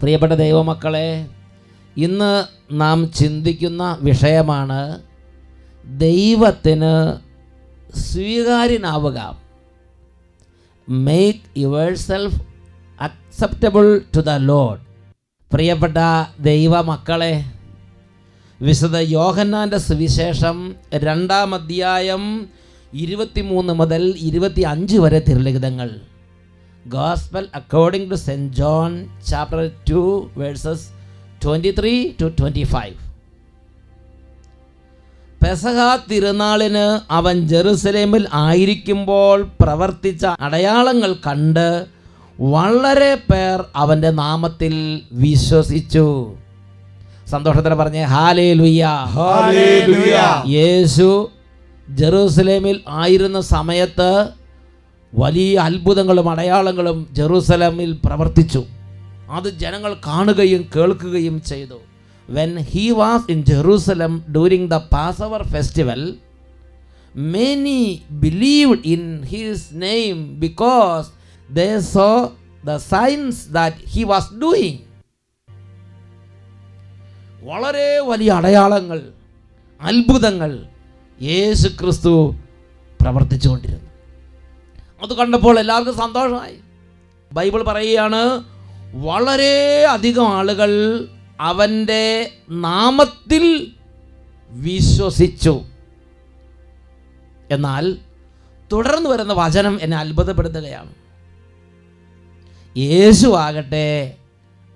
പ്രിയപ്പെട്ട ദൈവമക്കളെ ഇന്ന് നാം ചിന്തിക്കുന്ന വിഷയമാണ് ദൈവത്തിന് സ്വീകാര്യനാവുക. Make yourself acceptable to the lord പ്രിയപ്പെട്ട ദൈവമക്കളെ വിശുദ്ധ യോഹന്നാന്റെ സുവിശേഷം രണ്ടാം അധ്യായം ഇരുപത്തിമൂന്ന് മുതൽ ഇരുപത്തി അഞ്ച് വരെ തിരുലിഖിതങ്ങൾ. Gospel according to saint John chapter two verses twenty three to twenty five പെസഹ തിരുനാളിന് അവൻ ജെറുസലേമിൽ ആയിരിക്കുമ്പോൾ പ്രവർത്തിച്ച അടയാളങ്ങൾ കണ്ട് വളരെ പേർ അവന്റെ നാമത്തിൽ വിശ്വസിച്ചു. സന്തോഷത്തിന് പറഞ്ഞേ ഹാലേ ലുയ്യ. യേശു ജെറൂസലേമിൽ ആയിരുന്ന സമയത്ത് വലിയ അത്ഭുതങ്ങളും അടയാളങ്ങളും ജെറൂസലേമിൽ പ്രവർത്തിച്ചു. അത് ജനങ്ങൾ കാണുകയും കേൾക്കുകയും ചെയ്തു. When he was in Jerusalem during the passover festival many believe in his name because they saw the signs that he was doing വളരെ വലിയ അടയാളങ്ങൾ അത്ഭുതങ്ങൾ യേശു ക്രിസ്തു പ്രവർത്തിച്ചുകൊണ്ടിരുന്നു. അത് കണ്ടപ്പോൾ എല്ലാവർക്കും സന്തോഷമായി. ബൈബിൾ പറയുകയാണ് വളരെ അധികം ആളുകൾ അവന്റെ നാമത്തിൽ വിശ്വസിച്ചു. എന്നാൽ തുടർന്ന് വരുന്ന വചനം എന്നെ അത്ഭുതപ്പെടുത്തുകയാണ്. യേശു ആകട്ടെ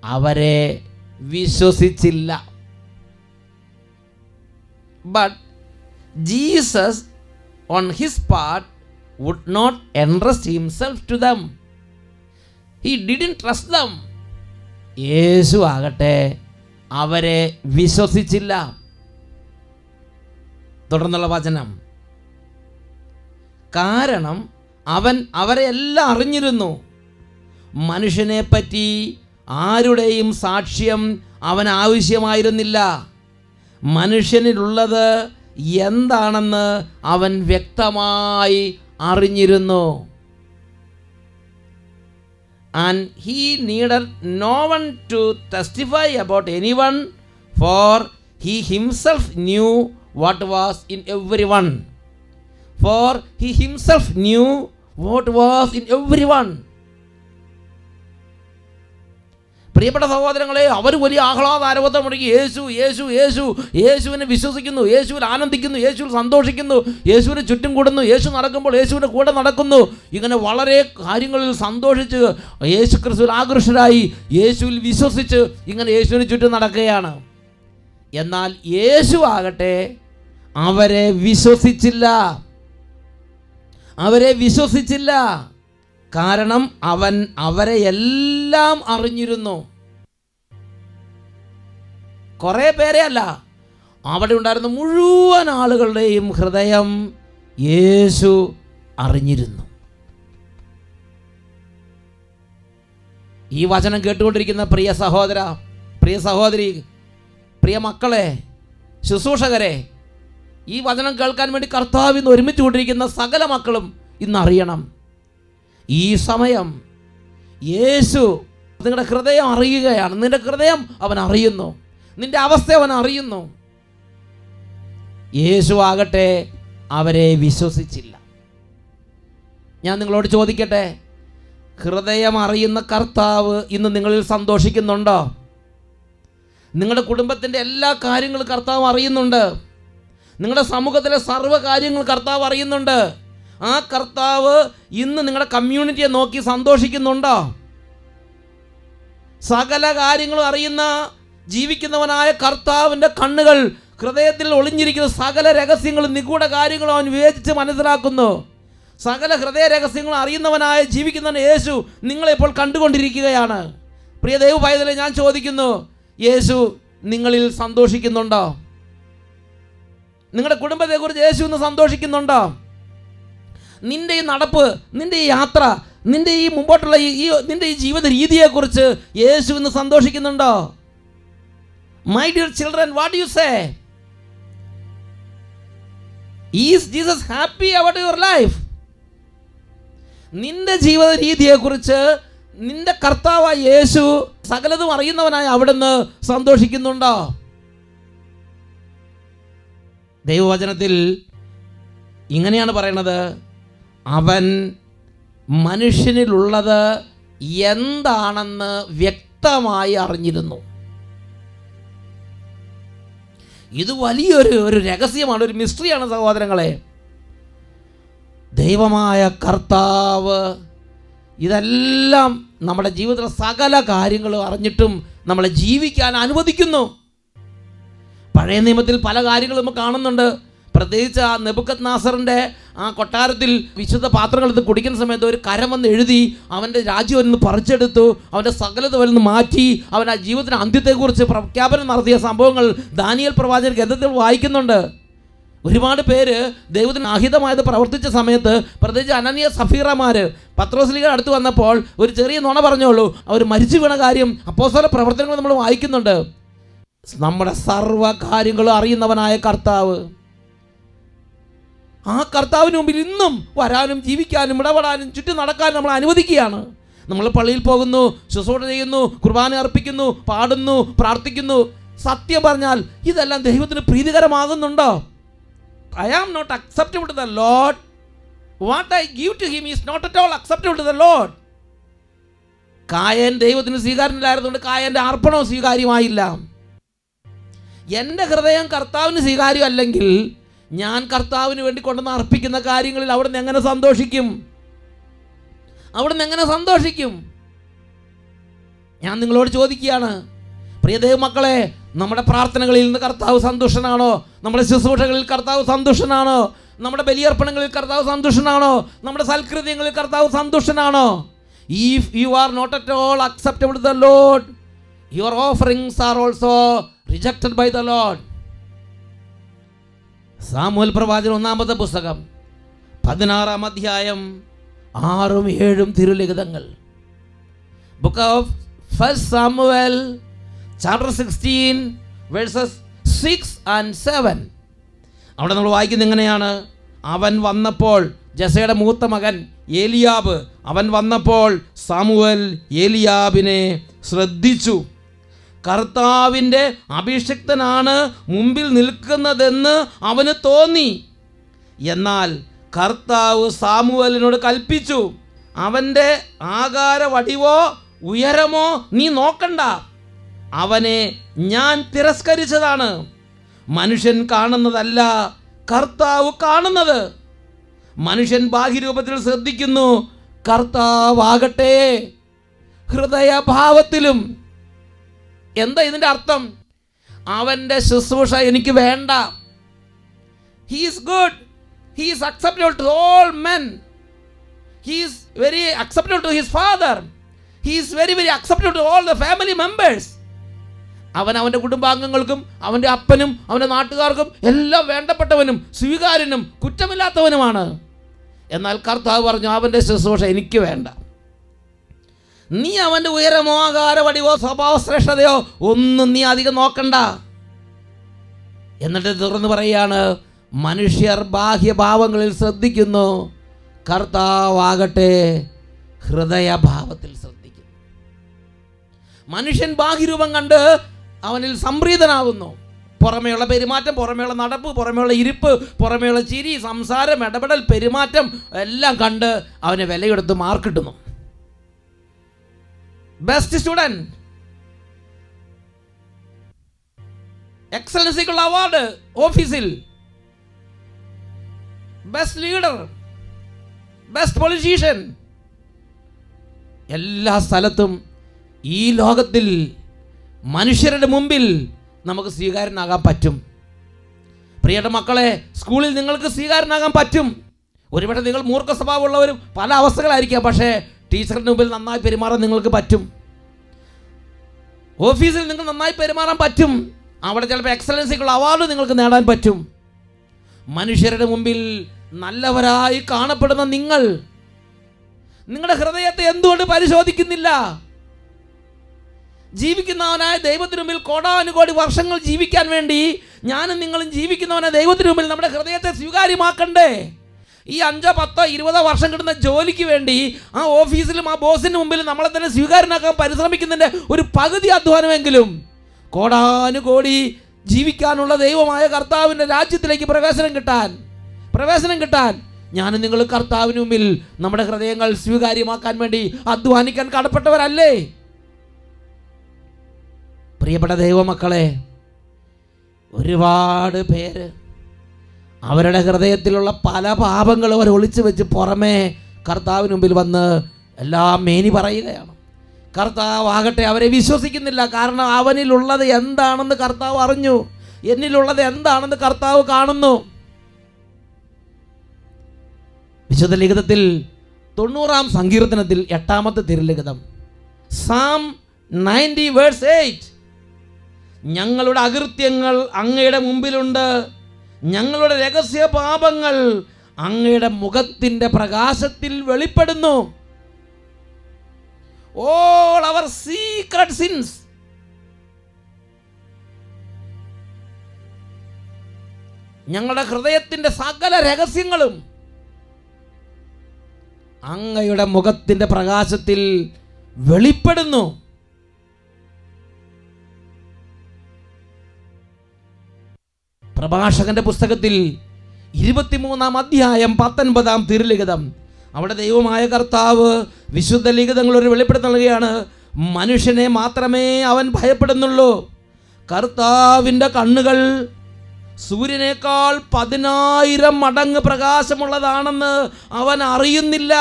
അവരെ വിശ്വസിച്ചില്ല. But Jesus, on his part, would not entrust himself to them. He didn't trust them. യേശു ആകട്ടെ അവരെ വിശ്വസിച്ചില്ല തുടർന്നുള്ള വചനം കാരണം അവൻ അവരെ എല്ലാം അറിഞ്ഞിരുന്നു മനുഷ്യനെ പറ്റി ആരുടെയും സാക്ഷ്യം അവൻ ആവശ്യമായിരുന്നില്ല മനുഷ്യനിലുള്ളത് എന്താണെന്ന് അവൻ വ്യക്തമായി അറിഞ്ഞിരുന്നു. And he needed no one to testify about any one for he himself knew what was in every one for he himself knew what was in every one പ്രിയപ്പെട്ട സഹോദരങ്ങളെ അവർ വലിയ ആഹ്ലാദാരവത്തം മുടങ്ങി യേശു യേശു യേശു യേശുവിനെ വിശ്വസിക്കുന്നു യേശുവിൽ ആനന്ദിക്കുന്നു യേശുവിൽ സന്തോഷിക്കുന്നു യേശുവിന് ചുറ്റും കൂടുന്നു യേശു നടക്കുമ്പോൾ യേശുവിന്റെ കൂടെ നടക്കുന്നു. ഇങ്ങനെ വളരെ കാര്യങ്ങളിൽ സന്തോഷിച്ച് യേശു ക്രിസ്തുവിൽ ആകർഷരായി യേശുവിൽ വിശ്വസിച്ച് ഇങ്ങനെ യേശുവിന് ചുറ്റും നടക്കുകയാണ്. എന്നാൽ യേശു ആകട്ടെ അവരെ വിശ്വസിച്ചില്ല. അവരെ വിശ്വസിച്ചില്ല. കാരണം അവൻ അവരെ എല്ലാം അറിഞ്ഞിരുന്നു. കുറേ പേരെ അല്ല അവിടെ ഉണ്ടായിരുന്ന മുഴുവൻ ആളുകളുടെയും ഹൃദയം യേശു അറിഞ്ഞിരുന്നു. ഈ വചനം കേട്ടുകൊണ്ടിരിക്കുന്ന പ്രിയ സഹോദര പ്രിയ സഹോദരി പ്രിയ മക്കളെ ശുശ്രൂഷകരെ ഈ വചനം കേൾക്കാൻ വേണ്ടി കർത്താവിന്ന് ഒരുമിച്ച് കൊണ്ടിരിക്കുന്ന സകല മക്കളും ഇന്ന് അറിയണം. ഈ സമയം യേശു നിങ്ങളുടെ ഹൃദയം അറിയുകയാണ്. നിന്റെ ഹൃദയം അവൻ അറിയുന്നു. നിന്റെ അവസ്ഥ അവൻ അറിയുന്നു. യേശു ആകട്ടെ അവരെ വിശ്വസിച്ചില്ല. ഞാൻ നിങ്ങളോട് ചോദിക്കട്ടെ ഹൃദയം അറിയുന്ന കർത്താവ് ഇന്ന് നിങ്ങളിൽ സന്തോഷിക്കുന്നുണ്ടോ? നിങ്ങളുടെ കുടുംബത്തിന്റെ എല്ലാ കാര്യങ്ങളും കർത്താവ് അറിയുന്നുണ്ട്. നിങ്ങളുടെ സമൂഹത്തിലെ സർവ കാര്യങ്ങൾ കർത്താവ് അറിയുന്നുണ്ട്. ആ കർത്താവ് ഇന്ന് നിങ്ങളുടെ കമ്മ്യൂണിറ്റിയെ നോക്കി സന്തോഷിക്കുന്നുണ്ടോ? സകല കാര്യങ്ങളും അറിയുന്ന ജീവിക്കുന്നവനായ കർത്താവിന്റെ കണ്ണുകൾ ഹൃദയത്തിൽ ഒളിഞ്ഞിരിക്കുന്ന സകല രഹസ്യങ്ങളും നിഗൂഢ കാര്യങ്ങളും അവൻ വിവേചിച്ച് മനസ്സിലാക്കുന്നു. സകല ഹൃദയ രഹസ്യങ്ങളും അറിയുന്നവനായ ജീവിക്കുന്നവൻ യേശു നിങ്ങളെ ഇപ്പോൾ കണ്ടുകൊണ്ടിരിക്കുകയാണ്. പ്രിയ ദൈവ പൈതലെ ഞാൻ ചോദിക്കുന്നു യേശു നിങ്ങളിൽ സന്തോഷിക്കുന്നുണ്ടോ? നിങ്ങളുടെ കുടുംബത്തെക്കുറിച്ച് യേശു ഇന്ന് സന്തോഷിക്കുന്നുണ്ടോ? നിന്റെ ഈ നടപ്പ് നിന്റെ ഈ യാത്ര നിന്റെ ഈ മുമ്പോട്ടുള്ള ഈ നിന്റെ ഈ ജീവിത രീതിയെക്കുറിച്ച് യേശു ഇന്ന് സന്തോഷിക്കുന്നുണ്ടോ? My dear children what you say is Jesus happy about your life നിന്റെ ജീവിത രീതിയെക്കുറിച്ച് നിന്റെ കർത്താവായ യേശു സകലതും അറിയുന്നവനായി അവിടുന്ന് സന്തോഷിക്കുന്നുണ്ടോ? ദൈവവചനത്തിൽ ഇങ്ങനെയാണ് പറയണത്. അവൻ മനുഷ്യനിലുള്ളത് എന്താണെന്ന് വ്യക്തമായി അറിഞ്ഞിരുന്നു. ഇത് വലിയൊരു ഒരു രഹസ്യമാണ് ഒരു മിസ്റ്ററിയാണ് സഹോദരങ്ങളെ. ദൈവമായ കർത്താവ് ഇതെല്ലാം നമ്മുടെ ജീവിതത്തിലെ സകല കാര്യങ്ങളും അറിഞ്ഞിട്ടും നമ്മളെ ജീവിക്കാൻ അനുവദിക്കുന്നു. പഴയ നിയമത്തിൽ പല കാര്യങ്ങളും കാണുന്നുണ്ട്. പ്രത്യേകിച്ച് ആ നെബുക്കത് നാസറിന്റെ ആ കൊട്ടാരത്തിൽ വിശുദ്ധ പാത്രങ്ങൾ എടുത്ത് കുടിക്കുന്ന സമയത്ത് ഒരു കരം വന്ന് എഴുതി അവന്റെ രാജ്യം ഒന്ന് പറിച്ചെടുത്തു അവന്റെ സകലത വരുന്ന് മാറ്റി അവൻ ആ ജീവിതത്തിന് അന്ത്യത്തെക്കുറിച്ച് പ്രഖ്യാപനം നടത്തിയ സംഭവങ്ങൾ ദാനിയൽ പ്രവാചകൻ ഗ്രന്ഥത്തിൽ വായിക്കുന്നുണ്ട്. ഒരുപാട് പേര് ദൈവത്തിന് അഹിതമായത് പ്രവർത്തിച്ച സമയത്ത് പ്രത്യേകിച്ച് അനന്യ സഫീറമാർ പത്രോസ്ലിക അടുത്ത് വന്നപ്പോൾ ഒരു ചെറിയ നുണ പറഞ്ഞോളൂ അവർ മരിച്ചു വീണ കാര്യം അപ്പോസ്തല പ്രവർത്തനങ്ങൾ നമ്മൾ വായിക്കുന്നുണ്ട്. നമ്മുടെ സർവ കാര്യങ്ങളും അറിയുന്നവനായ കർത്താവ്. ആ കർത്താവിന് മുമ്പിൽ ഇന്നും വരാനും ജീവിക്കാനും ഇടപെടാനും ചുറ്റും നടക്കാനും നമ്മൾ അനുവദിക്കുകയാണ്. നമ്മൾ പള്ളിയിൽ പോകുന്നു ശുശ്രൂഷ ചെയ്യുന്നു കുർബാന അർപ്പിക്കുന്നു പാടുന്നു പ്രാർത്ഥിക്കുന്നു. സത്യം പറഞ്ഞാൽ ഇതെല്ലാം ദൈവത്തിന് പ്രീതികരമാകുന്നുണ്ടോ? I am not acceptable to the lord what I give to him is not at all acceptable to the lord Cain ദൈവത്തിന് സ്വീകാര്യമില്ലായിരുന്നുകൊണ്ട് കായന്റെ അർപ്പണവും സ്വീകാര്യമായില്ല എന്റെ ഹൃദയം കർത്താവിന് സ്വീകാര്യമല്ലെങ്കിൽ ഞാൻ കർത്താവിന് വേണ്ടി കൊണ്ടുവന്ന് അർപ്പിക്കുന്ന കാര്യങ്ങളിൽ അവിടുന്ന് എങ്ങനെ സന്തോഷിക്കും? അവിടുന്ന് എങ്ങനെ സന്തോഷിക്കും? ഞാൻ നിങ്ങളോട് ചോദിക്കുകയാണ് പ്രിയദേവ് മക്കളെ നമ്മുടെ പ്രാർത്ഥനകളിൽ നിന്ന് കർത്താവ് സന്തുഷ്ടനാണോ? നമ്മുടെ ശുശ്രൂഷകളിൽ കർത്താവ് സന്തുഷ്ടനാണോ? നമ്മുടെ ബലിയർപ്പണങ്ങളിൽ കർത്താവ് സന്തുഷ്ടനാണോ? നമ്മുടെ സൽകൃത്യങ്ങളിൽ കർത്താവ് സന്തുഷ്ടനാണോ? If you are not at all acceptable the lord your offerings are also rejected by the lord Samuel പ്രവാചകൻ ഒന്നാമത്തെ പുസ്തകം. പതിനാറാം അധ്യായം ആറും ഏഴും തിരുലിഖിതങ്ങൾ. Book of first Samuel chapter sixteen verses six and seven അവിടെ നമ്മൾ വായിക്കുന്നത് എങ്ങനെയാണ്? അവൻ വന്നപ്പോൾ ജസയുടെ മൂത്ത മകൻ ഏലിയാബ് അവൻ വന്നപ്പോൾ സാമുവൽ ഏലിയാബിനെ ശ്രദ്ധിച്ചു. കർത്താവിന്റെ അഭിഷിക്തനാണ് മുമ്പിൽ നിൽക്കുന്നതെന്ന് അവന് തോന്നി. എന്നാൽ കർത്താവ് സാമുവലിനോട് കൽപ്പിച്ചു അവന്റെ ആകാര വടിവോ ഉയരമോ നീ നോക്കണ്ട. അവനെ ഞാൻ തിരസ്കരിച്ചതാണ്. മനുഷ്യൻ കാണുന്നതല്ല കർത്താവ് കാണുന്നത്. മനുഷ്യൻ ബാഹ്യരൂപത്തിൽ ശ്രദ്ധിക്കുന്നു കർത്താവാകട്ടെ. ഹൃദയഭാവത്തിലും എന്താ ഇതിന്റെ അർത്ഥം? അവന്റെ ശുശ്രൂഷ എനിക്ക് വേണ്ട. He's good he's acceptable to all men he's very acceptable to his father he's very very acceptable to all the family members അവൻ അവന്റെ കുടുംബാംഗങ്ങൾക്കും അവന്റെ അപ്പനും അവന്റെ നാട്ടുകാർക്കും എല്ലാം വേണ്ടപ്പെട്ടവനും സ്വീകാര്യനും കുറ്റമില്ലാത്തവനുമാണ്. എന്നാൽ കർത്താവ് പറഞ്ഞു അവന്റെ ശുശ്രൂഷ എനിക്ക് വേണ്ട. നീ അവന്റെ ഉയരമോ ആകാര വടിവോ സ്വഭാവ ശ്രേഷ്ഠതയോ ഒന്നും നീ അധികം നോക്കണ്ട. എന്നിട്ട് തുറന്ന് പറയുകയാണ് മനുഷ്യർ ബാഹ്യഭാവങ്ങളിൽ ശ്രദ്ധിക്കുന്നു കർത്താവാകട്ടെ ഹൃദയഭാവത്തിൽ ശ്രദ്ധിക്കുന്നു. മനുഷ്യൻ ബാഹ്യരൂപം കണ്ട് അവനിൽ സംപ്രീതനാകുന്നു പുറമേയുള്ള പെരുമാറ്റം പുറമേയുള്ള നടപ്പ് പുറമേയുള്ള ഇരിപ്പ് പുറമേയുള്ള ചിരി സംസാരം ഇടപെടൽ പെരുമാറ്റം എല്ലാം കണ്ട് അവനെ വിലയെടുത്ത് മാർക്ക് കിട്ടുന്നു ബെസ്റ്റ് സ്റ്റുഡന്റ് എക്സലൻസിക്കുള്ള അവാർഡ് ഓഫീസിൽ ബെസ്റ്റ് ലീഡർ ബെസ്റ്റ് പൊളിറ്റീഷ്യൻ എല്ലാ സ്ഥലത്തും ഈ ലോകത്തിൽ മനുഷ്യരുടെ മുമ്പിൽ നമുക്ക് സ്വീകാരനാകാൻ പറ്റും. പ്രിയപ്പെട്ട മക്കളെ സ്കൂളിൽ നിങ്ങൾക്ക് സ്വീകാരനാകാൻ പറ്റും. ഒരുപക്ഷെ നിങ്ങൾ മൂർഖ സ്വഭാവമുള്ളവരും പല അവസ്ഥകളായിരിക്കാം. പക്ഷേ ടീച്ചറിന്റെ മുമ്പിൽ നന്നായി പെരുമാറാൻ നിങ്ങൾക്ക് പറ്റും. ഓഫീസിൽ നിങ്ങൾ നന്നായി പെരുമാറാൻ പറ്റും. അവിടെ ചിലപ്പോൾ എക്സലൻസിക്കുള്ള അവാർഡ് നിങ്ങൾക്ക് നേടാൻ പറ്റും. മനുഷ്യരുടെ മുമ്പിൽ നല്ലവരായി കാണപ്പെടുന്ന നിങ്ങൾ നിങ്ങളുടെ ഹൃദയത്തെ എന്തുകൊണ്ട് പരിശോധിക്കുന്നില്ല? ജീവിക്കുന്നവനായ ദൈവത്തിന് മുമ്പിൽ കോടാനുകോടി വർഷങ്ങൾ ജീവിക്കാൻ വേണ്ടി ഞാനും നിങ്ങളും ജീവിക്കുന്നവനായ ദൈവത്തിന് മുമ്പിൽ നമ്മുടെ ഹൃദയത്തെ സ്വീകാര്യമാക്കണ്ടേ? ഈ അഞ്ചോ പത്തോ ഇരുപതോ വർഷം കിട്ടുന്ന ജോലിക്ക് വേണ്ടി ആ ഓഫീസിലും ആ ബോസിന് മുമ്പിൽ നമ്മളെ തന്നെ സ്വീകാരനാക്കാൻ പരിശ്രമിക്കുന്നതിന്റെ ഒരു പകുതി അധ്വാനമെങ്കിലും കോടാനുകോടി ജീവിക്കാനുള്ള ദൈവമായ കർത്താവിന്റെ രാജ്യത്തിലേക്ക് പ്രവേശനം കിട്ടാൻ പ്രവേശനം കിട്ടാൻ ഞാൻ നിങ്ങൾ കർത്താവിന് മുമ്പിൽ നമ്മുടെ ഹൃദയങ്ങൾ സ്വീകാര്യമാക്കാൻ വേണ്ടി അധ്വാനിക്കാൻ കടപ്പെട്ടവരല്ലേ? പ്രിയപ്പെട്ട ദൈവമക്കളെ ഒരുപാട് പേര് അവരുടെ ഹൃദയത്തിലുള്ള പല പാപങ്ങളും അവർ ഒളിച്ചു വെച്ച് പുറമേ കർത്താവിന് മുമ്പിൽ വന്ന് എല്ലാം മേനി പറയുകയാണ്. കർത്താവ് ആകട്ടെ അവരെ വിശ്വസിക്കുന്നില്ല. കാരണം അവനിലുള്ളത് എന്താണെന്ന് കർത്താവ് അറിഞ്ഞു. എന്നിലുള്ളത് എന്താണെന്ന് കർത്താവ് കാണുന്നു. വിശുദ്ധ ലിഖിതത്തിൽ തൊണ്ണൂറാം സങ്കീർത്തനത്തിൽ എട്ടാമത്തെ തിരുലിഖിതം. സാം നയന്റി വേഴ്സ് എയ്റ്റ് ഞങ്ങളുടെ അകൃത്യങ്ങൾ അങ്ങയുടെ മുമ്പിലുണ്ട്. ഞങ്ങളുടെ രഹസ്യ പാപങ്ങൾ അങ്ങയുടെ മുഖത്തിന്റെ പ്രകാശത്തിൽ വെളിപ്പെടുന്നു. ഓൾ അവർ സീക്രട്ട് സിൻസ് ഞങ്ങളുടെ ഹൃദയത്തിന്റെ സകല രഹസ്യങ്ങളും അങ്ങയുടെ മുഖത്തിന്റെ പ്രകാശത്തിൽ വെളിപ്പെടുന്നു. പ്രഭാഷകന്റെ പുസ്തകത്തിൽ ഇരുപത്തിമൂന്നാം അധ്യായം പത്തൊൻപതാം തിരുലിഖിതം. അവിടെ ദൈവമായ കർത്താവ് വിശുദ്ധ ലിഖിതങ്ങൾ ഒരു വെളിപ്പെടുത്തി നൽകുകയാണ്. മനുഷ്യനെ മാത്രമേ അവൻ ഭയപ്പെടുന്നുള്ളൂ. കർത്താവിന്റെ കണ്ണുകൾ സൂര്യനേക്കാൾ പതിനായിരം മടങ്ങ് പ്രകാശമുള്ളതാണെന്ന് അവൻ അറിയുന്നില്ല.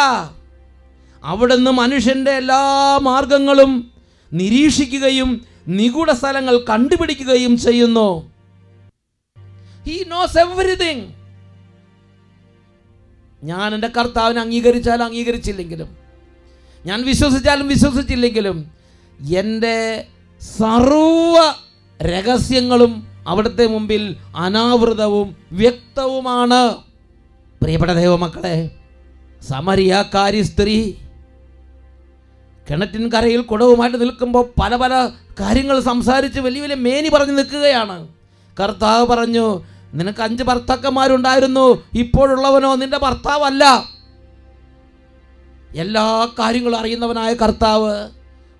അവിടുന്ന് മനുഷ്യന്റെ എല്ലാ മാർഗങ്ങളും നിരീക്ഷിക്കുകയും നിഗൂഢ സ്ഥലങ്ങൾ കണ്ടുപിടിക്കുകയും ചെയ്യുന്നു. ഹി നോസ് എവറിഥിങ് ഞാൻ എന്റെ കർത്താവിനെ അംഗീകരിച്ചാലും അംഗീകരിച്ചില്ലെങ്കിലും ഞാൻ വിശ്വസിച്ചാലും വിശ്വസിച്ചില്ലെങ്കിലും എന്റെ സർവ രഹസ്യങ്ങളും അവിടുത്തെ മുമ്പിൽ അനാവൃതവും വ്യക്തവുമാണ്. പ്രിയപ്പെട്ട ദൈവമക്കളെ സമരിയാക്കാരി സ്ത്രീ കിണറ്റിൻ കരയിൽ കുടവുമായിട്ട് നിൽക്കുമ്പോൾ പല പല കാര്യങ്ങൾ സംസാരിച്ച് വലിയ വലിയ മേനി പറഞ്ഞ് നിൽക്കുകയാണ്. കർത്താവ് പറഞ്ഞു നിനക്ക് അഞ്ച് ഭർത്താക്കന്മാരുണ്ടായിരുന്നു. ഇപ്പോഴുള്ളവനോ നിന്റെ ഭർത്താവല്ല. എല്ലാ കാര്യങ്ങളും അറിയുന്നവനായ കർത്താവ്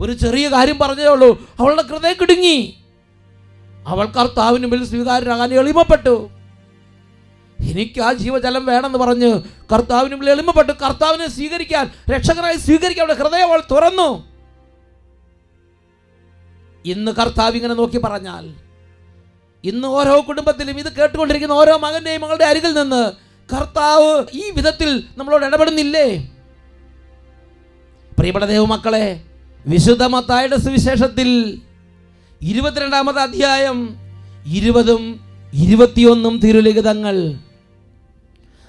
ഒരു ചെറിയ കാര്യം പറഞ്ഞതേ ഉള്ളൂ. അവളുടെ ഹൃദയം കിടുങ്ങി. അവൾ കർത്താവിന് മുമ്പിൽ സ്വീകാര്യനാകാൻ എളിമപ്പെട്ടു. എനിക്ക് ആ ജീവജലം വേണമെന്ന് പറഞ്ഞ് കർത്താവിന് മുമ്പിൽ എളിമപ്പെട്ടു. കർത്താവിനെ സ്വീകരിക്കാൻ രക്ഷകനായി സ്വീകരിക്കാൻ അവളുടെ ഹൃദയം അവൾ തുറന്നു. ഇന്ന് കർത്താവ് ഇങ്ങനെ നോക്കി പറഞ്ഞാൽ ഇന്ന് ഓരോ കുടുംബത്തിലും ഇത് കേട്ടുകൊണ്ടിരിക്കുന്ന ഓരോ മകന്റെയും മകളുടെ അരികിൽ നിന്ന് കർത്താവ് ഈ വിധത്തിൽ നമ്മളോട് ഇടപെടുന്നില്ലേ? പ്രിയപ്പെട്ട ദൈവമക്കളെ വിശുദ്ധ മത്തായുടെ സുവിശേഷത്തിൽ ഇരുപത്തിരണ്ടാമത്തെ അധ്യായം ഇരുപതും ഇരുപത്തിയൊന്നും തിരുലിഖിതങ്ങൾ.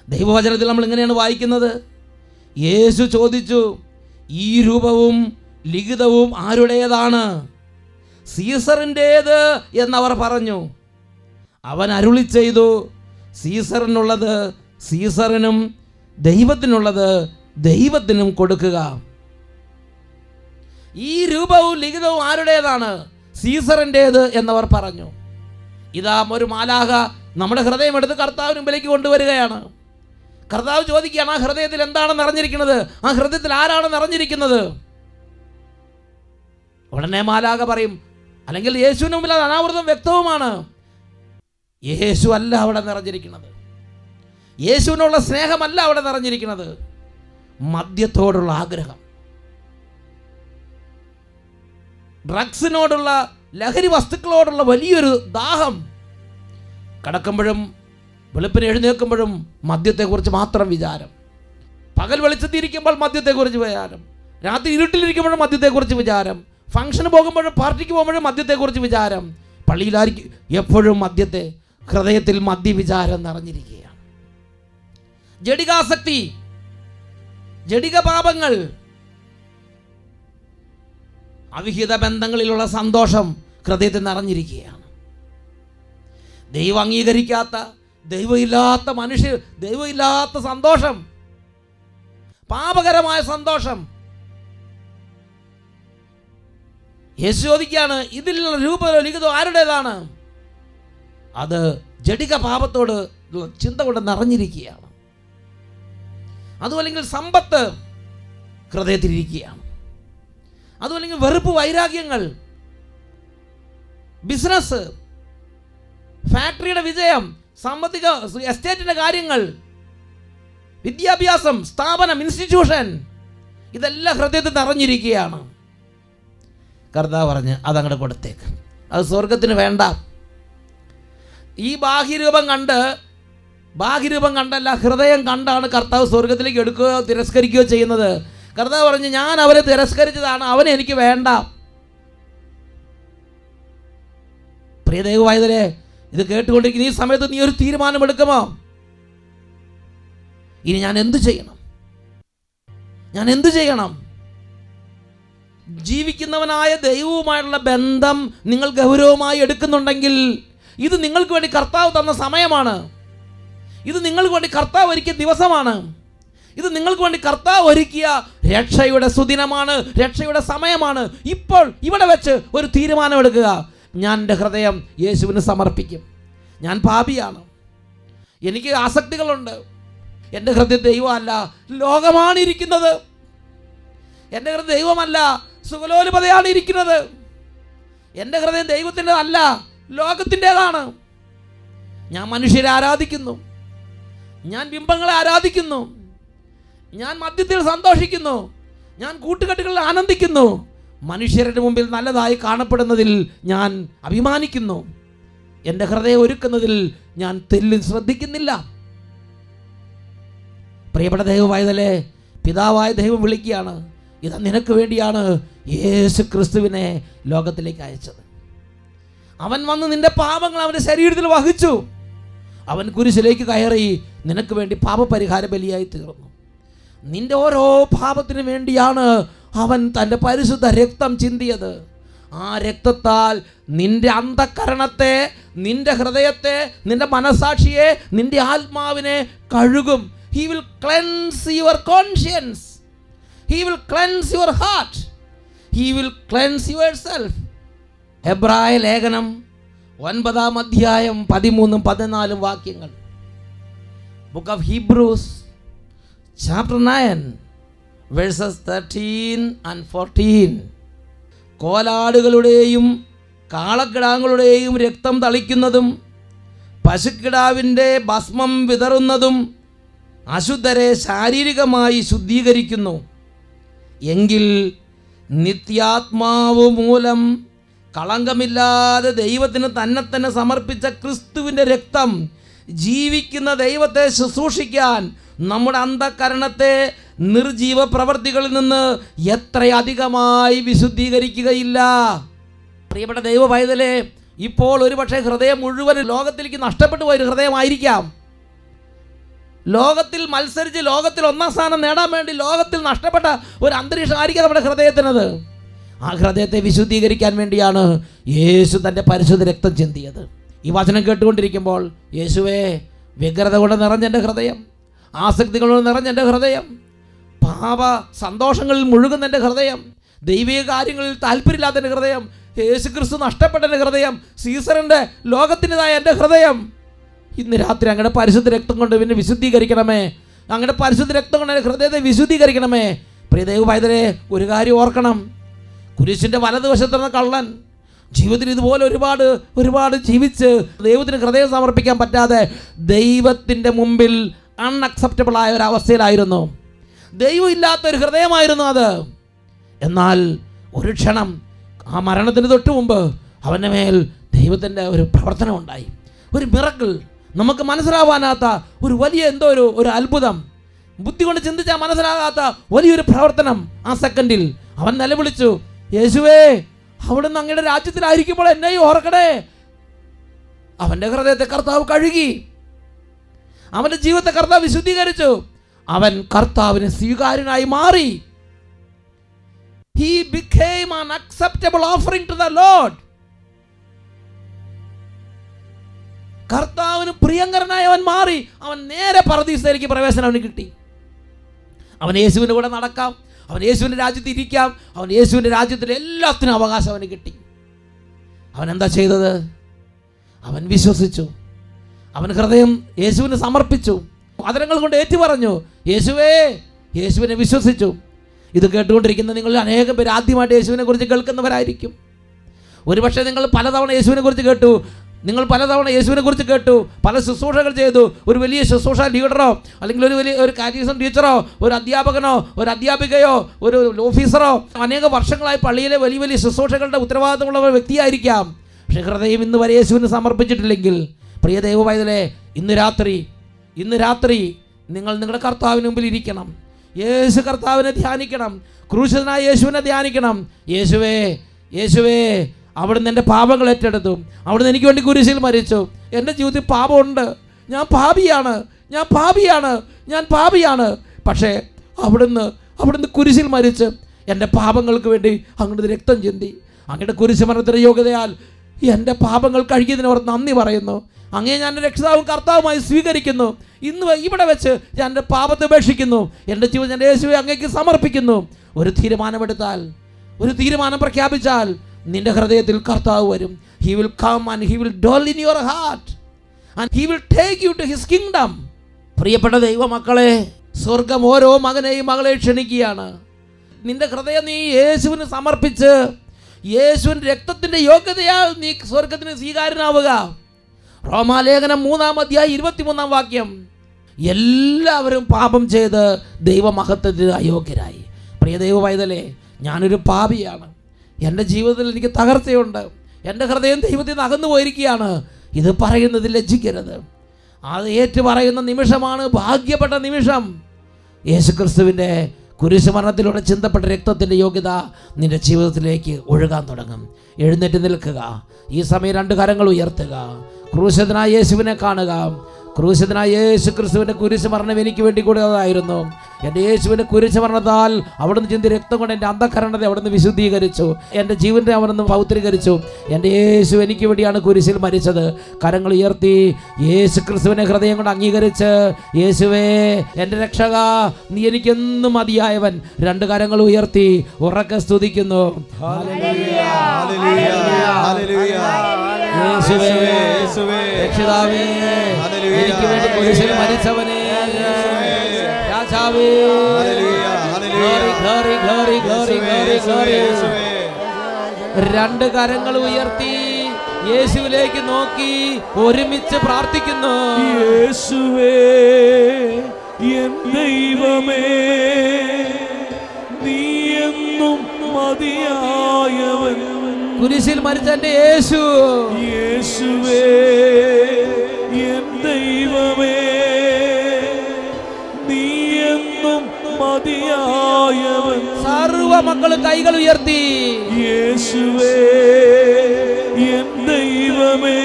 ദൈവവചനത്തിൽ നമ്മൾ ഇങ്ങനെയാണ് വായിക്കുന്നത്. യേശു ചോദിച്ചു ഈ രൂപവും ലിഖിതവും ആരുടേതാണ്? സീസറിന്റേത് എന്നവർ പറഞ്ഞു. അവൻ അരുളി ചെയ്തു സീസറിനുള്ളത് സീസറിനും ദൈവത്തിനുള്ളത് ദൈവത്തിനും കൊടുക്കുക. ഈ രൂപവും ലിഖിതവും ആരുടേതാണ്? സീസറിന്റേത് എന്നവർ പറഞ്ഞു. ഇതാ ഒരു മാലാഹ നമ്മുടെ ഹൃദയം എടുത്ത് കർത്താവിന് മുമ്പിലേക്ക് കൊണ്ടുവരികയാണ്. കർത്താവ് ചോദിക്കുകയാണ് ആ ഹൃദയത്തിൽ എന്താണ് നിറഞ്ഞിരിക്കുന്നത് ആ ഹൃദയത്തിൽ ആരാണ് നിറഞ്ഞിരിക്കുന്നത് ഉടനെ മാലാക പറയും അല്ലെങ്കിൽ യേശുവിന് മുമ്പിൽ അത് അനാവൃതം വ്യക്തവുമാണ്. യേശു അല്ല അവിടെ നിറഞ്ഞിരിക്കുന്നത്. യേശുവിനുള്ള സ്നേഹമല്ല അവിടെ നിറഞ്ഞിരിക്കുന്നത്. മദ്യത്തോടുള്ള ആഗ്രഹം. ഡ്രഗ്സിനോടുള്ള ലഹരി വസ്തുക്കളോടുള്ള വലിയൊരു ദാഹം. കടക്കുമ്പോഴും വെളുപ്പിന് എഴുന്നേൽക്കുമ്പോഴും മദ്യത്തെക്കുറിച്ച് മാത്രം വിചാരം. പകൽ വെളിച്ചത്തിരിക്കുമ്പോൾ മദ്യത്തെക്കുറിച്ച് വിചാരം. രാത്രി ഇരുട്ടിലിരിക്കുമ്പോഴും മദ്യത്തെക്കുറിച്ച് വിചാരം. ഫംഗ്ഷന് പോകുമ്പോഴും പാർട്ടിക്ക് പോകുമ്പോഴും മദ്യത്തെക്കുറിച്ച് വിചാരം. പള്ളിയിലായിരിക്കും എപ്പോഴും മദ്യത്തെ ഹൃദയത്തിൽ മദ്യവിചാരം നിറഞ്ഞിരിക്കുകയാണ്. ജഡികാസക്തി ജഡിക പാപങ്ങൾ അവിഹിത ബന്ധങ്ങളിലുള്ള സന്തോഷം ഹൃദയത്തിൽ നിറഞ്ഞിരിക്കുകയാണ്. ദൈവം അംഗീകരിക്കാത്ത ദൈവമില്ലാത്ത മനുഷ്യർ ദൈവമില്ലാത്ത സന്തോഷം പാപകരമായ സന്തോഷം. യേശു ചോദിക്കുകയാണ് ഇതിലുള്ള രൂപ ലിഖിതം ആരുടേതാണ്? അത് ജഡിക പാപത്തോട് ചിന്ത കൊണ്ട് നിറഞ്ഞിരിക്കുകയാണ്. അതുമല്ലെങ്കിൽ സമ്പത്ത് ഹൃദയത്തിലിരിക്കുകയാണ്. അതുമല്ലെങ്കിൽ വെറുപ്പ് വൈരാഗ്യങ്ങൾ ബിസിനസ് ഫാക്ടറിയുടെ വിജയം സാമ്പത്തിക എസ്റ്റേറ്റിന്റെ കാര്യങ്ങൾ വിദ്യാഭ്യാസം സ്ഥാപനം ഇൻസ്റ്റിറ്റ്യൂഷൻ ഇതെല്ലാം ഹൃദയത്തിൽ നിറഞ്ഞിരിക്കുകയാണ്. കർത്താവ് പറഞ്ഞ് അതങ്ങോട്ട് കൊടുത്തേക്ക്. അത് സ്വർഗത്തിന് വേണ്ട. ഈ ബാഹ്യരൂപം കണ്ട് ബാഹ്യരൂപം കണ്ടല്ല ഹൃദയം കണ്ടാണ് കർത്താവ് സ്വർഗത്തിലേക്ക് എടുക്കുകയോ തിരസ്കരിക്കുകയോ ചെയ്യുന്നത്. കർത്താവ് പറഞ്ഞു ഞാൻ അവരെ തിരസ്കരിച്ചതാണ് അവനെ എനിക്ക് വേണ്ട. പ്രിയ ഇത് കേട്ടുകൊണ്ടിരിക്കുന്ന ഈ സമയത്ത് നീ ഒരു തീരുമാനമെടുക്കുമോ? ഇനി ഞാൻ എന്തു ചെയ്യണം? ഞാൻ എന്തു ചെയ്യണം? ജീവിക്കുന്നവനായ ദൈവവുമായുള്ള ബന്ധം നിങ്ങൾ ഗൗരവമായി എടുക്കുന്നുണ്ടെങ്കിൽ ഇത് നിങ്ങൾക്ക് വേണ്ടി കർത്താവ് തന്ന സമയമാണ്. ഇത് നിങ്ങൾക്ക് വേണ്ടി കർത്താവ് ഒരുക്കിയ ദിവസമാണ്. ഇത് നിങ്ങൾക്ക് വേണ്ടി കർത്താവ് ഒരുക്കിയ രക്ഷയുടെ സുദിനമാണ് രക്ഷയുടെ സമയമാണ്. ഇപ്പോൾ ഇവിടെ വെച്ച് ഒരു തീരുമാനമെടുക്കുക. ഞാൻ എന്റെ ഹൃദയം യേശുവിന് സമർപ്പിക്കും. ഞാൻ പാപിയാണ്. എനിക്ക് ആസക്തികളുണ്ട്. എന്റെ ഹൃദയം ദൈവമല്ല. ലോകമാണ് ഇരിക്കുന്നത്. എന്റെ ഹൃദയം ദൈവമല്ല. സുഖലോലുപതയാണ് ഇരിക്കുന്നത്. എന്റെ ഹൃദയം ദൈവത്തിന്റെ അല്ല ലോകത്തിന്റെതാണ്. ഞാൻ മനുഷ്യരെ ആരാധിക്കുന്നു. ഞാൻ ബിംബങ്ങളെ ആരാധിക്കുന്നു. ഞാൻ മദ്യത്തിൽ സന്തോഷിക്കുന്നു. ഞാൻ കൂട്ടുകെട്ടുകളിൽ ആനന്ദിക്കുന്നു. മനുഷ്യരുടെ മുമ്പിൽ നല്ലതായി കാണപ്പെടുന്നതിൽ ഞാൻ അഭിമാനിക്കുന്നു. എന്റെ ഹൃദയം ഒരുക്കുന്നതിൽ ഞാൻ തെല്ലിൽ ശ്രദ്ധിക്കുന്നില്ല. പ്രിയപ്പെട്ട ദൈവമായതല്ലേ പിതാവായ ദൈവം വിളിക്കുകയാണ്. ഇത് നിനക്ക് വേണ്ടിയാണ് യേശു ക്രിസ്തുവിനെ ലോകത്തിലേക്ക് അയച്ചത്. അവൻ വന്ന് നിന്റെ പാപങ്ങൾ അവന്റെ ശരീരത്തിൽ വഹിച്ചു. അവൻ കുരിശിലേക്ക് കയറി നിനക്ക് വേണ്ടി പാപപരിഹാര ബലിയായി തീർന്നു. നിന്റെ ഓരോ പാപത്തിന് വേണ്ടിയാണ് അവൻ തന്റെ പരിശുദ്ധ രക്തം ചിന്തിയത്. ആ രക്തത്താൽ നിന്റെ അന്ധകരണത്തെ നിന്റെ ഹൃദയത്തെ നിന്റെ മനസാക്ഷിയെ നിന്റെ ആത്മാവിനെ കഴുകും. He will cleanse your conscience he will cleanse your heart he will cleanse yourself എബ്രായ ലേഖനം ഒൻപതാം അധ്യായം പതിമൂന്നും പതിനാലും വാക്യങ്ങൾ. Book of Hebrews chapter nine verses thirteen and fourteen കോലാടുകളുടെയും കാളക്കിടാങ്ങളുടെയും രക്തം തളിക്കുന്നതും പശുക്കിടാവിന്റെ ഭസ്മം വിതറുന്നതും അശുദ്ധരെ ശാരീരികമായി ശുദ്ധീകരിക്കുന്നു. എങ്കിൽ നിത്യാത്മാവ് മൂലം കളങ്കമില്ലാതെ ദൈവത്തിന് തന്നെ തന്നെ സമർപ്പിച്ച ക്രിസ്തുവിന്റെ രക്തം ജീവിക്കുന്ന ദൈവത്തെ ശുശ്രൂഷിക്കാൻ നമ്മുടെ അന്ധകരണത്തെ നിർജീവ പ്രവൃത്തികളിൽ നിന്ന് എത്രയധികമായി വിശുദ്ധീകരിക്കുകയില്ല. പ്രിയപ്പെട്ട ദൈവ പൈതലെ ഇപ്പോൾ ഒരുപക്ഷെ ഹൃദയം മുഴുവൻ ലോകത്തിലേക്ക് നഷ്ടപ്പെട്ടു പോയൊരു ഹൃദയമായിരിക്കാം. ലോകത്തിൽ മത്സരിച്ച് ലോകത്തിൽ ഒന്നാം സ്ഥാനം നേടാൻ വേണ്ടി ലോകത്തിൽ നഷ്ടപ്പെട്ട ഒരു അന്തരീക്ഷമായിരിക്കാം നമ്മുടെ ഹൃദയത്തിനത്. ആ ഹൃദയത്തെ വിശുദ്ധീകരിക്കാൻ വേണ്ടിയാണ് യേശു തന്റെ പരിശുദ്ധ രക്തം ചിന്തിയത്. ഈ വചനം കേട്ടുകൊണ്ടിരിക്കുമ്പോൾ യേശുവേ വ്യഗ്രത കൊണ്ട് നിറഞ്ഞെന്റെ ഹൃദയം ആസക്തികൾ കൊണ്ട് നിറഞ്ഞ ഹൃദയം പാപ സന്തോഷങ്ങളിൽ മുഴുകുന്ന എന്റെ ഹൃദയം ദൈവിക കാര്യങ്ങളിൽ താല്പര്യമില്ലാത്ത എന്റെ ഹൃദയം യേശു ക്രിസ്തു നഷ്ടപ്പെട്ട എന്റെ ഹൃദയം സീസറിന്റെ ലോകത്തിന്റെതായ എന്റെ ഹൃദയം ഇന്ന് രാത്രി അങ്ങയുടെ പരിശുദ്ധ രക്തം കൊണ്ട് പിന്നെ വിശുദ്ധീകരിക്കണമേ അങ്ങയുടെ പരിശുദ്ധ രക്തം കൊണ്ട് എന്റെ ഹൃദയത്തെ വിശുദ്ധീകരിക്കണമേ. പ്രിയദേവ് ദൈവഭായതരെ ഒരു കാര്യം ഓർക്കണം. കുരിശിന്റെ വലതുവശത്തുള്ള കള്ളൻ. ജീവിതത്തിൽ ഇതുപോലെ ഒരുപാട് ഒരുപാട് ജീവിച്ച് ദൈവത്തിന് ഹൃദയം സമർപ്പിക്കാൻ പറ്റാതെ ദൈവത്തിന്റെ മുമ്പിൽ അൺഅക്സെപ്റ്റബിൾ ആയ ഒരു അവസ്ഥയിലായിരുന്നു. ദൈവം ഇല്ലാത്ത ഒരു ഹൃദയമായിരുന്നു അത്. എന്നാൽ ഒരു ക്ഷണം ആ മരണത്തിന് തൊട്ട് മുമ്പ് അവന്റെ മേൽ ദൈവത്തിന്റെ ഒരു പ്രവർത്തനം ഉണ്ടായി. ഒരു മിറക്കിൾ നമുക്ക് മനസ്സിലാവാനാത്ത ഒരു വലിയ എന്തോ ഒരു ഒരു അത്ഭുതം. ബുദ്ധി കൊണ്ട് ചിന്തിച്ചാൽ മനസ്സിലാകാത്ത വലിയൊരു പ്രവർത്തനം ആ സെക്കൻഡിൽ അവൻ നിലവിളിച്ചു. യേശുവേ അവിടുന്ന് അങ്ങയുടെ രാജ്യത്തിലായിരിക്കുമ്പോൾ എന്നെയും ഓർക്കണേ. അവന്റെ ഹൃദയത്തെ കർത്താവ് കഴുകി. അവന്റെ ജീവിതത്തെ കർത്താവ് വിശുദ്ധീകരിച്ചു. അവൻ കർത്താവിന് സ്വീകാര്യനായി മാറി. കർത്താവിന് പ്രിയങ്കരനായി അവൻ മാറി. അവൻ നേരെ പറദീസിലേക്ക് പ്രവേശനം അവന് കിട്ടി. അവൻ യേശുവിന്റെ കൂടെ നടക്കാം. അവൻ യേശുവിന്റെ രാജ്യത്ത് ഇരിക്കാം. അവൻ യേശുവിന്റെ രാജ്യത്തിലെ എല്ലാത്തിനും അവകാശം അവന് കിട്ടി. അവൻ എന്താ ചെയ്തത്? അവൻ വിശ്വസിച്ചു. അവൻ ഹൃദയം യേശുവിന് സമർപ്പിച്ചു. അതരങ്ങൾ കൊണ്ട് ഏറ്റു പറഞ്ഞു യേശുവേ യേശുവിനെ വിശ്വസിച്ചു. ഇത് കേട്ടുകൊണ്ടിരിക്കുന്ന നിങ്ങൾ അനേകം പേര് ആദ്യമായിട്ട് യേശുവിനെ കുറിച്ച് കേൾക്കുന്നവരായിരിക്കും. ഒരുപക്ഷെ നിങ്ങൾ പലതവണ യേശുവിനെ കുറിച്ച് കേട്ടു. നിങ്ങൾ പലതവണ യേശുവിനെ കുറിച്ച് കേട്ടു പല ശുശ്രൂഷകൾ ചെയ്തു ഒരു വലിയ ശുശ്രൂഷ ലീഡറോ അല്ലെങ്കിൽ ഒരു വലിയ ഒരു കാരീസം ടീച്ചറോ ഒരു അധ്യാപകനോ ഒരു അധ്യാപികയോ ഒരു ഓഫീസറോ അനേക വർഷങ്ങളായി പള്ളിയിലെ വലിയ വലിയ ശുശ്രൂഷകളുടെ ഉത്തരവാദിത്തമുള്ള ഒരു വ്യക്തിയായിരിക്കാം. പക്ഷേ ഹൃദയം ഇന്ന് വരെ യേശുവിന് സമർപ്പിച്ചിട്ടില്ലെങ്കിൽ പ്രിയ ദൈവവായതലെ ഇന്ന് രാത്രി ഇന്ന് രാത്രി നിങ്ങൾ നിങ്ങളുടെ കർത്താവിന് മുമ്പിൽ ഇരിക്കണം. യേശു കർത്താവിനെ ധ്യാനിക്കണം. ക്രൂശനായ യേശുവിനെ ധ്യാനിക്കണം. യേശുവേ യേശുവേ അവിടുന്ന് എന്റെ പാപങ്ങൾ ഏറ്റെടുത്തു. അവിടുന്ന് എനിക്ക് വേണ്ടി കുരിശിൽ മരിച്ചു. എന്റെ ജീവിതത്തിൽ പാപമുണ്ട്. ഞാൻ പാപിയാണ്. ഞാൻ പാപിയാണ്. ഞാൻ പാപിയാണ്. പക്ഷേ അവിടുന്ന് അവിടുന്ന് കുരിശിൽ മരിച്ച് എന്റെ പാപങ്ങൾക്ക് വേണ്ടി അങ്ങോട്ട് രക്തം ചിന്തി. അങ്ങയുടെ കുരിശ് മരണത്തിന്റെ യോഗ്യതയാൽ എന്റെ പാപങ്ങൾ കഴുകിയതിന് അവർ നന്ദി പറയുന്നു. അങ്ങേ ഞാൻ രക്ഷിതാവും കർത്താവുമായി സ്വീകരിക്കുന്നു. ഇന്ന് ഇവിടെ വെച്ച് ഞാൻ എന്റെ പാപത്തെ ഉപേക്ഷിക്കുന്നു. എന്റെ ജീവിതം എന്റെ യേശുവെ അങ്ങേക്ക് സമർപ്പിക്കുന്നു. ഒരു തീരുമാനമെടുത്താൽ ഒരു തീരുമാനം പ്രഖ്യാപിച്ചാൽ നിന്റെ ഹൃദയത്തിൽ കർത്താവ് വരും. He will come and he will dwell in your heart and he will take you to his kingdom പ്രിയപ്പെട്ട ദൈവമക്കളെ സ്വർഗം ഓരോ മകനെയും മകളെ ക്ഷണിക്കുകയാണ്. നിന്റെ ഹൃദയം നീ യേശുവിന് സമർപ്പിച്ച് യേശുവിന്റെ രക്തത്തിന്റെ യോഗ്യതയാൽ നീ സ്വർഗത്തിന് സ്വീകാരനാവുക റോമാലേഖനം മൂന്നാം അധ്യായം ഇരുപത്തിമൂന്നാം വാക്യം. എല്ലാവരും പാപം ചെയ്ത് ദൈവമഹത്വത്തിന് അയോഗ്യരായി. പ്രിയ ദൈവമായതല്ലേ ഞാനൊരു പാപിയാണ്. എന്റെ ജീവിതത്തിൽ എനിക്ക് തകർച്ചയുണ്ട്. എന്റെ ഹൃദയം ദൈവത്തിൽ നിന്ന് അകന്നു പോയിരിക്കുകയാണ്. ഇത് പറയുന്നത് ലജ്ജിക്കരുത്. അത് ഏറ്റു പറയുന്ന നിമിഷമാണ് ഭാഗ്യപ്പെട്ട നിമിഷം. യേശുക്രിസ്തുവിന്റെ കുരിശുമരണത്തിലൂടെ ചിന്തപ്പെട്ട രക്തത്തിന്റെ യോഗ്യത നിന്റെ ജീവിതത്തിലേക്ക് ഒഴുകാൻ തുടങ്ങും. എഴുന്നേറ്റ് നിൽക്കുക. ഈ സമയം രണ്ട് കരങ്ങൾ ഉയർത്തുക. ക്രൂശനായ യേശുവിനെ കാണുക. ക്രൂശിതനായ യേശു ക്രിസ്തുവിന്റെ കുരിശ് മരണം എനിക്ക് വേണ്ടി കൂടിയതായിരുന്നു എന്റെ യേശുവിന്റെ കുരിശ് മരണത്താൽ അവിടുന്ന് ചിന്തി രക്തം കൊണ്ട് എന്റെ അന്ധകരണത്തെ അവിടുന്ന് വിശുദ്ധീകരിച്ചു. എന്റെ ജീവനെ അവിടുന്ന് പൗത്രീകരിച്ചു. എന്റെ യേശു എനിക്ക് വേണ്ടിയാണ് കുരിശിൽ മരിച്ചത്. കരങ്ങൾ ഉയർത്തി യേശു ക്രിസ്തുവിനെ ഹൃദയം കൊണ്ട് അംഗീകരിച്ച് യേശുവേ എന്റെ രക്ഷക നീ എനിക്കെന്നും മതിയായവൻ. രണ്ട് കരങ്ങൾ ഉയർത്തി ഉറക്കെ സ്തുതിക്കുന്നു. രക്ഷിതാവേ എനിക്ക് വേണ്ടി കുരിശിൽ മരിച്ചവനെ. രാജാവേ. രണ്ട് കരങ്ങൾ ഉയർത്തി യേശുവിലേക്ക് നോക്കി ഒരുമിച്ച് പ്രാർത്ഥിക്കുന്നു. യേശുവേ എൻ ദൈവമേ നീ എന്നും മതിയായവൻ കുരിശിൽ മരിച്ച എന്റെ യേശു. യേശുവേ എൻ ദൈവമേ നീ എന്നും മതിയായവൻ. സർവ മക്കളും കൈകൾ ഉയർത്തി. യേശുവേ എൻ ദൈവമേ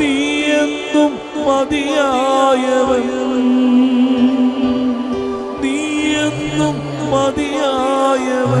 നീ എന്നും മതിയായവൻ. നീ എന്നും മതിയായവൻ.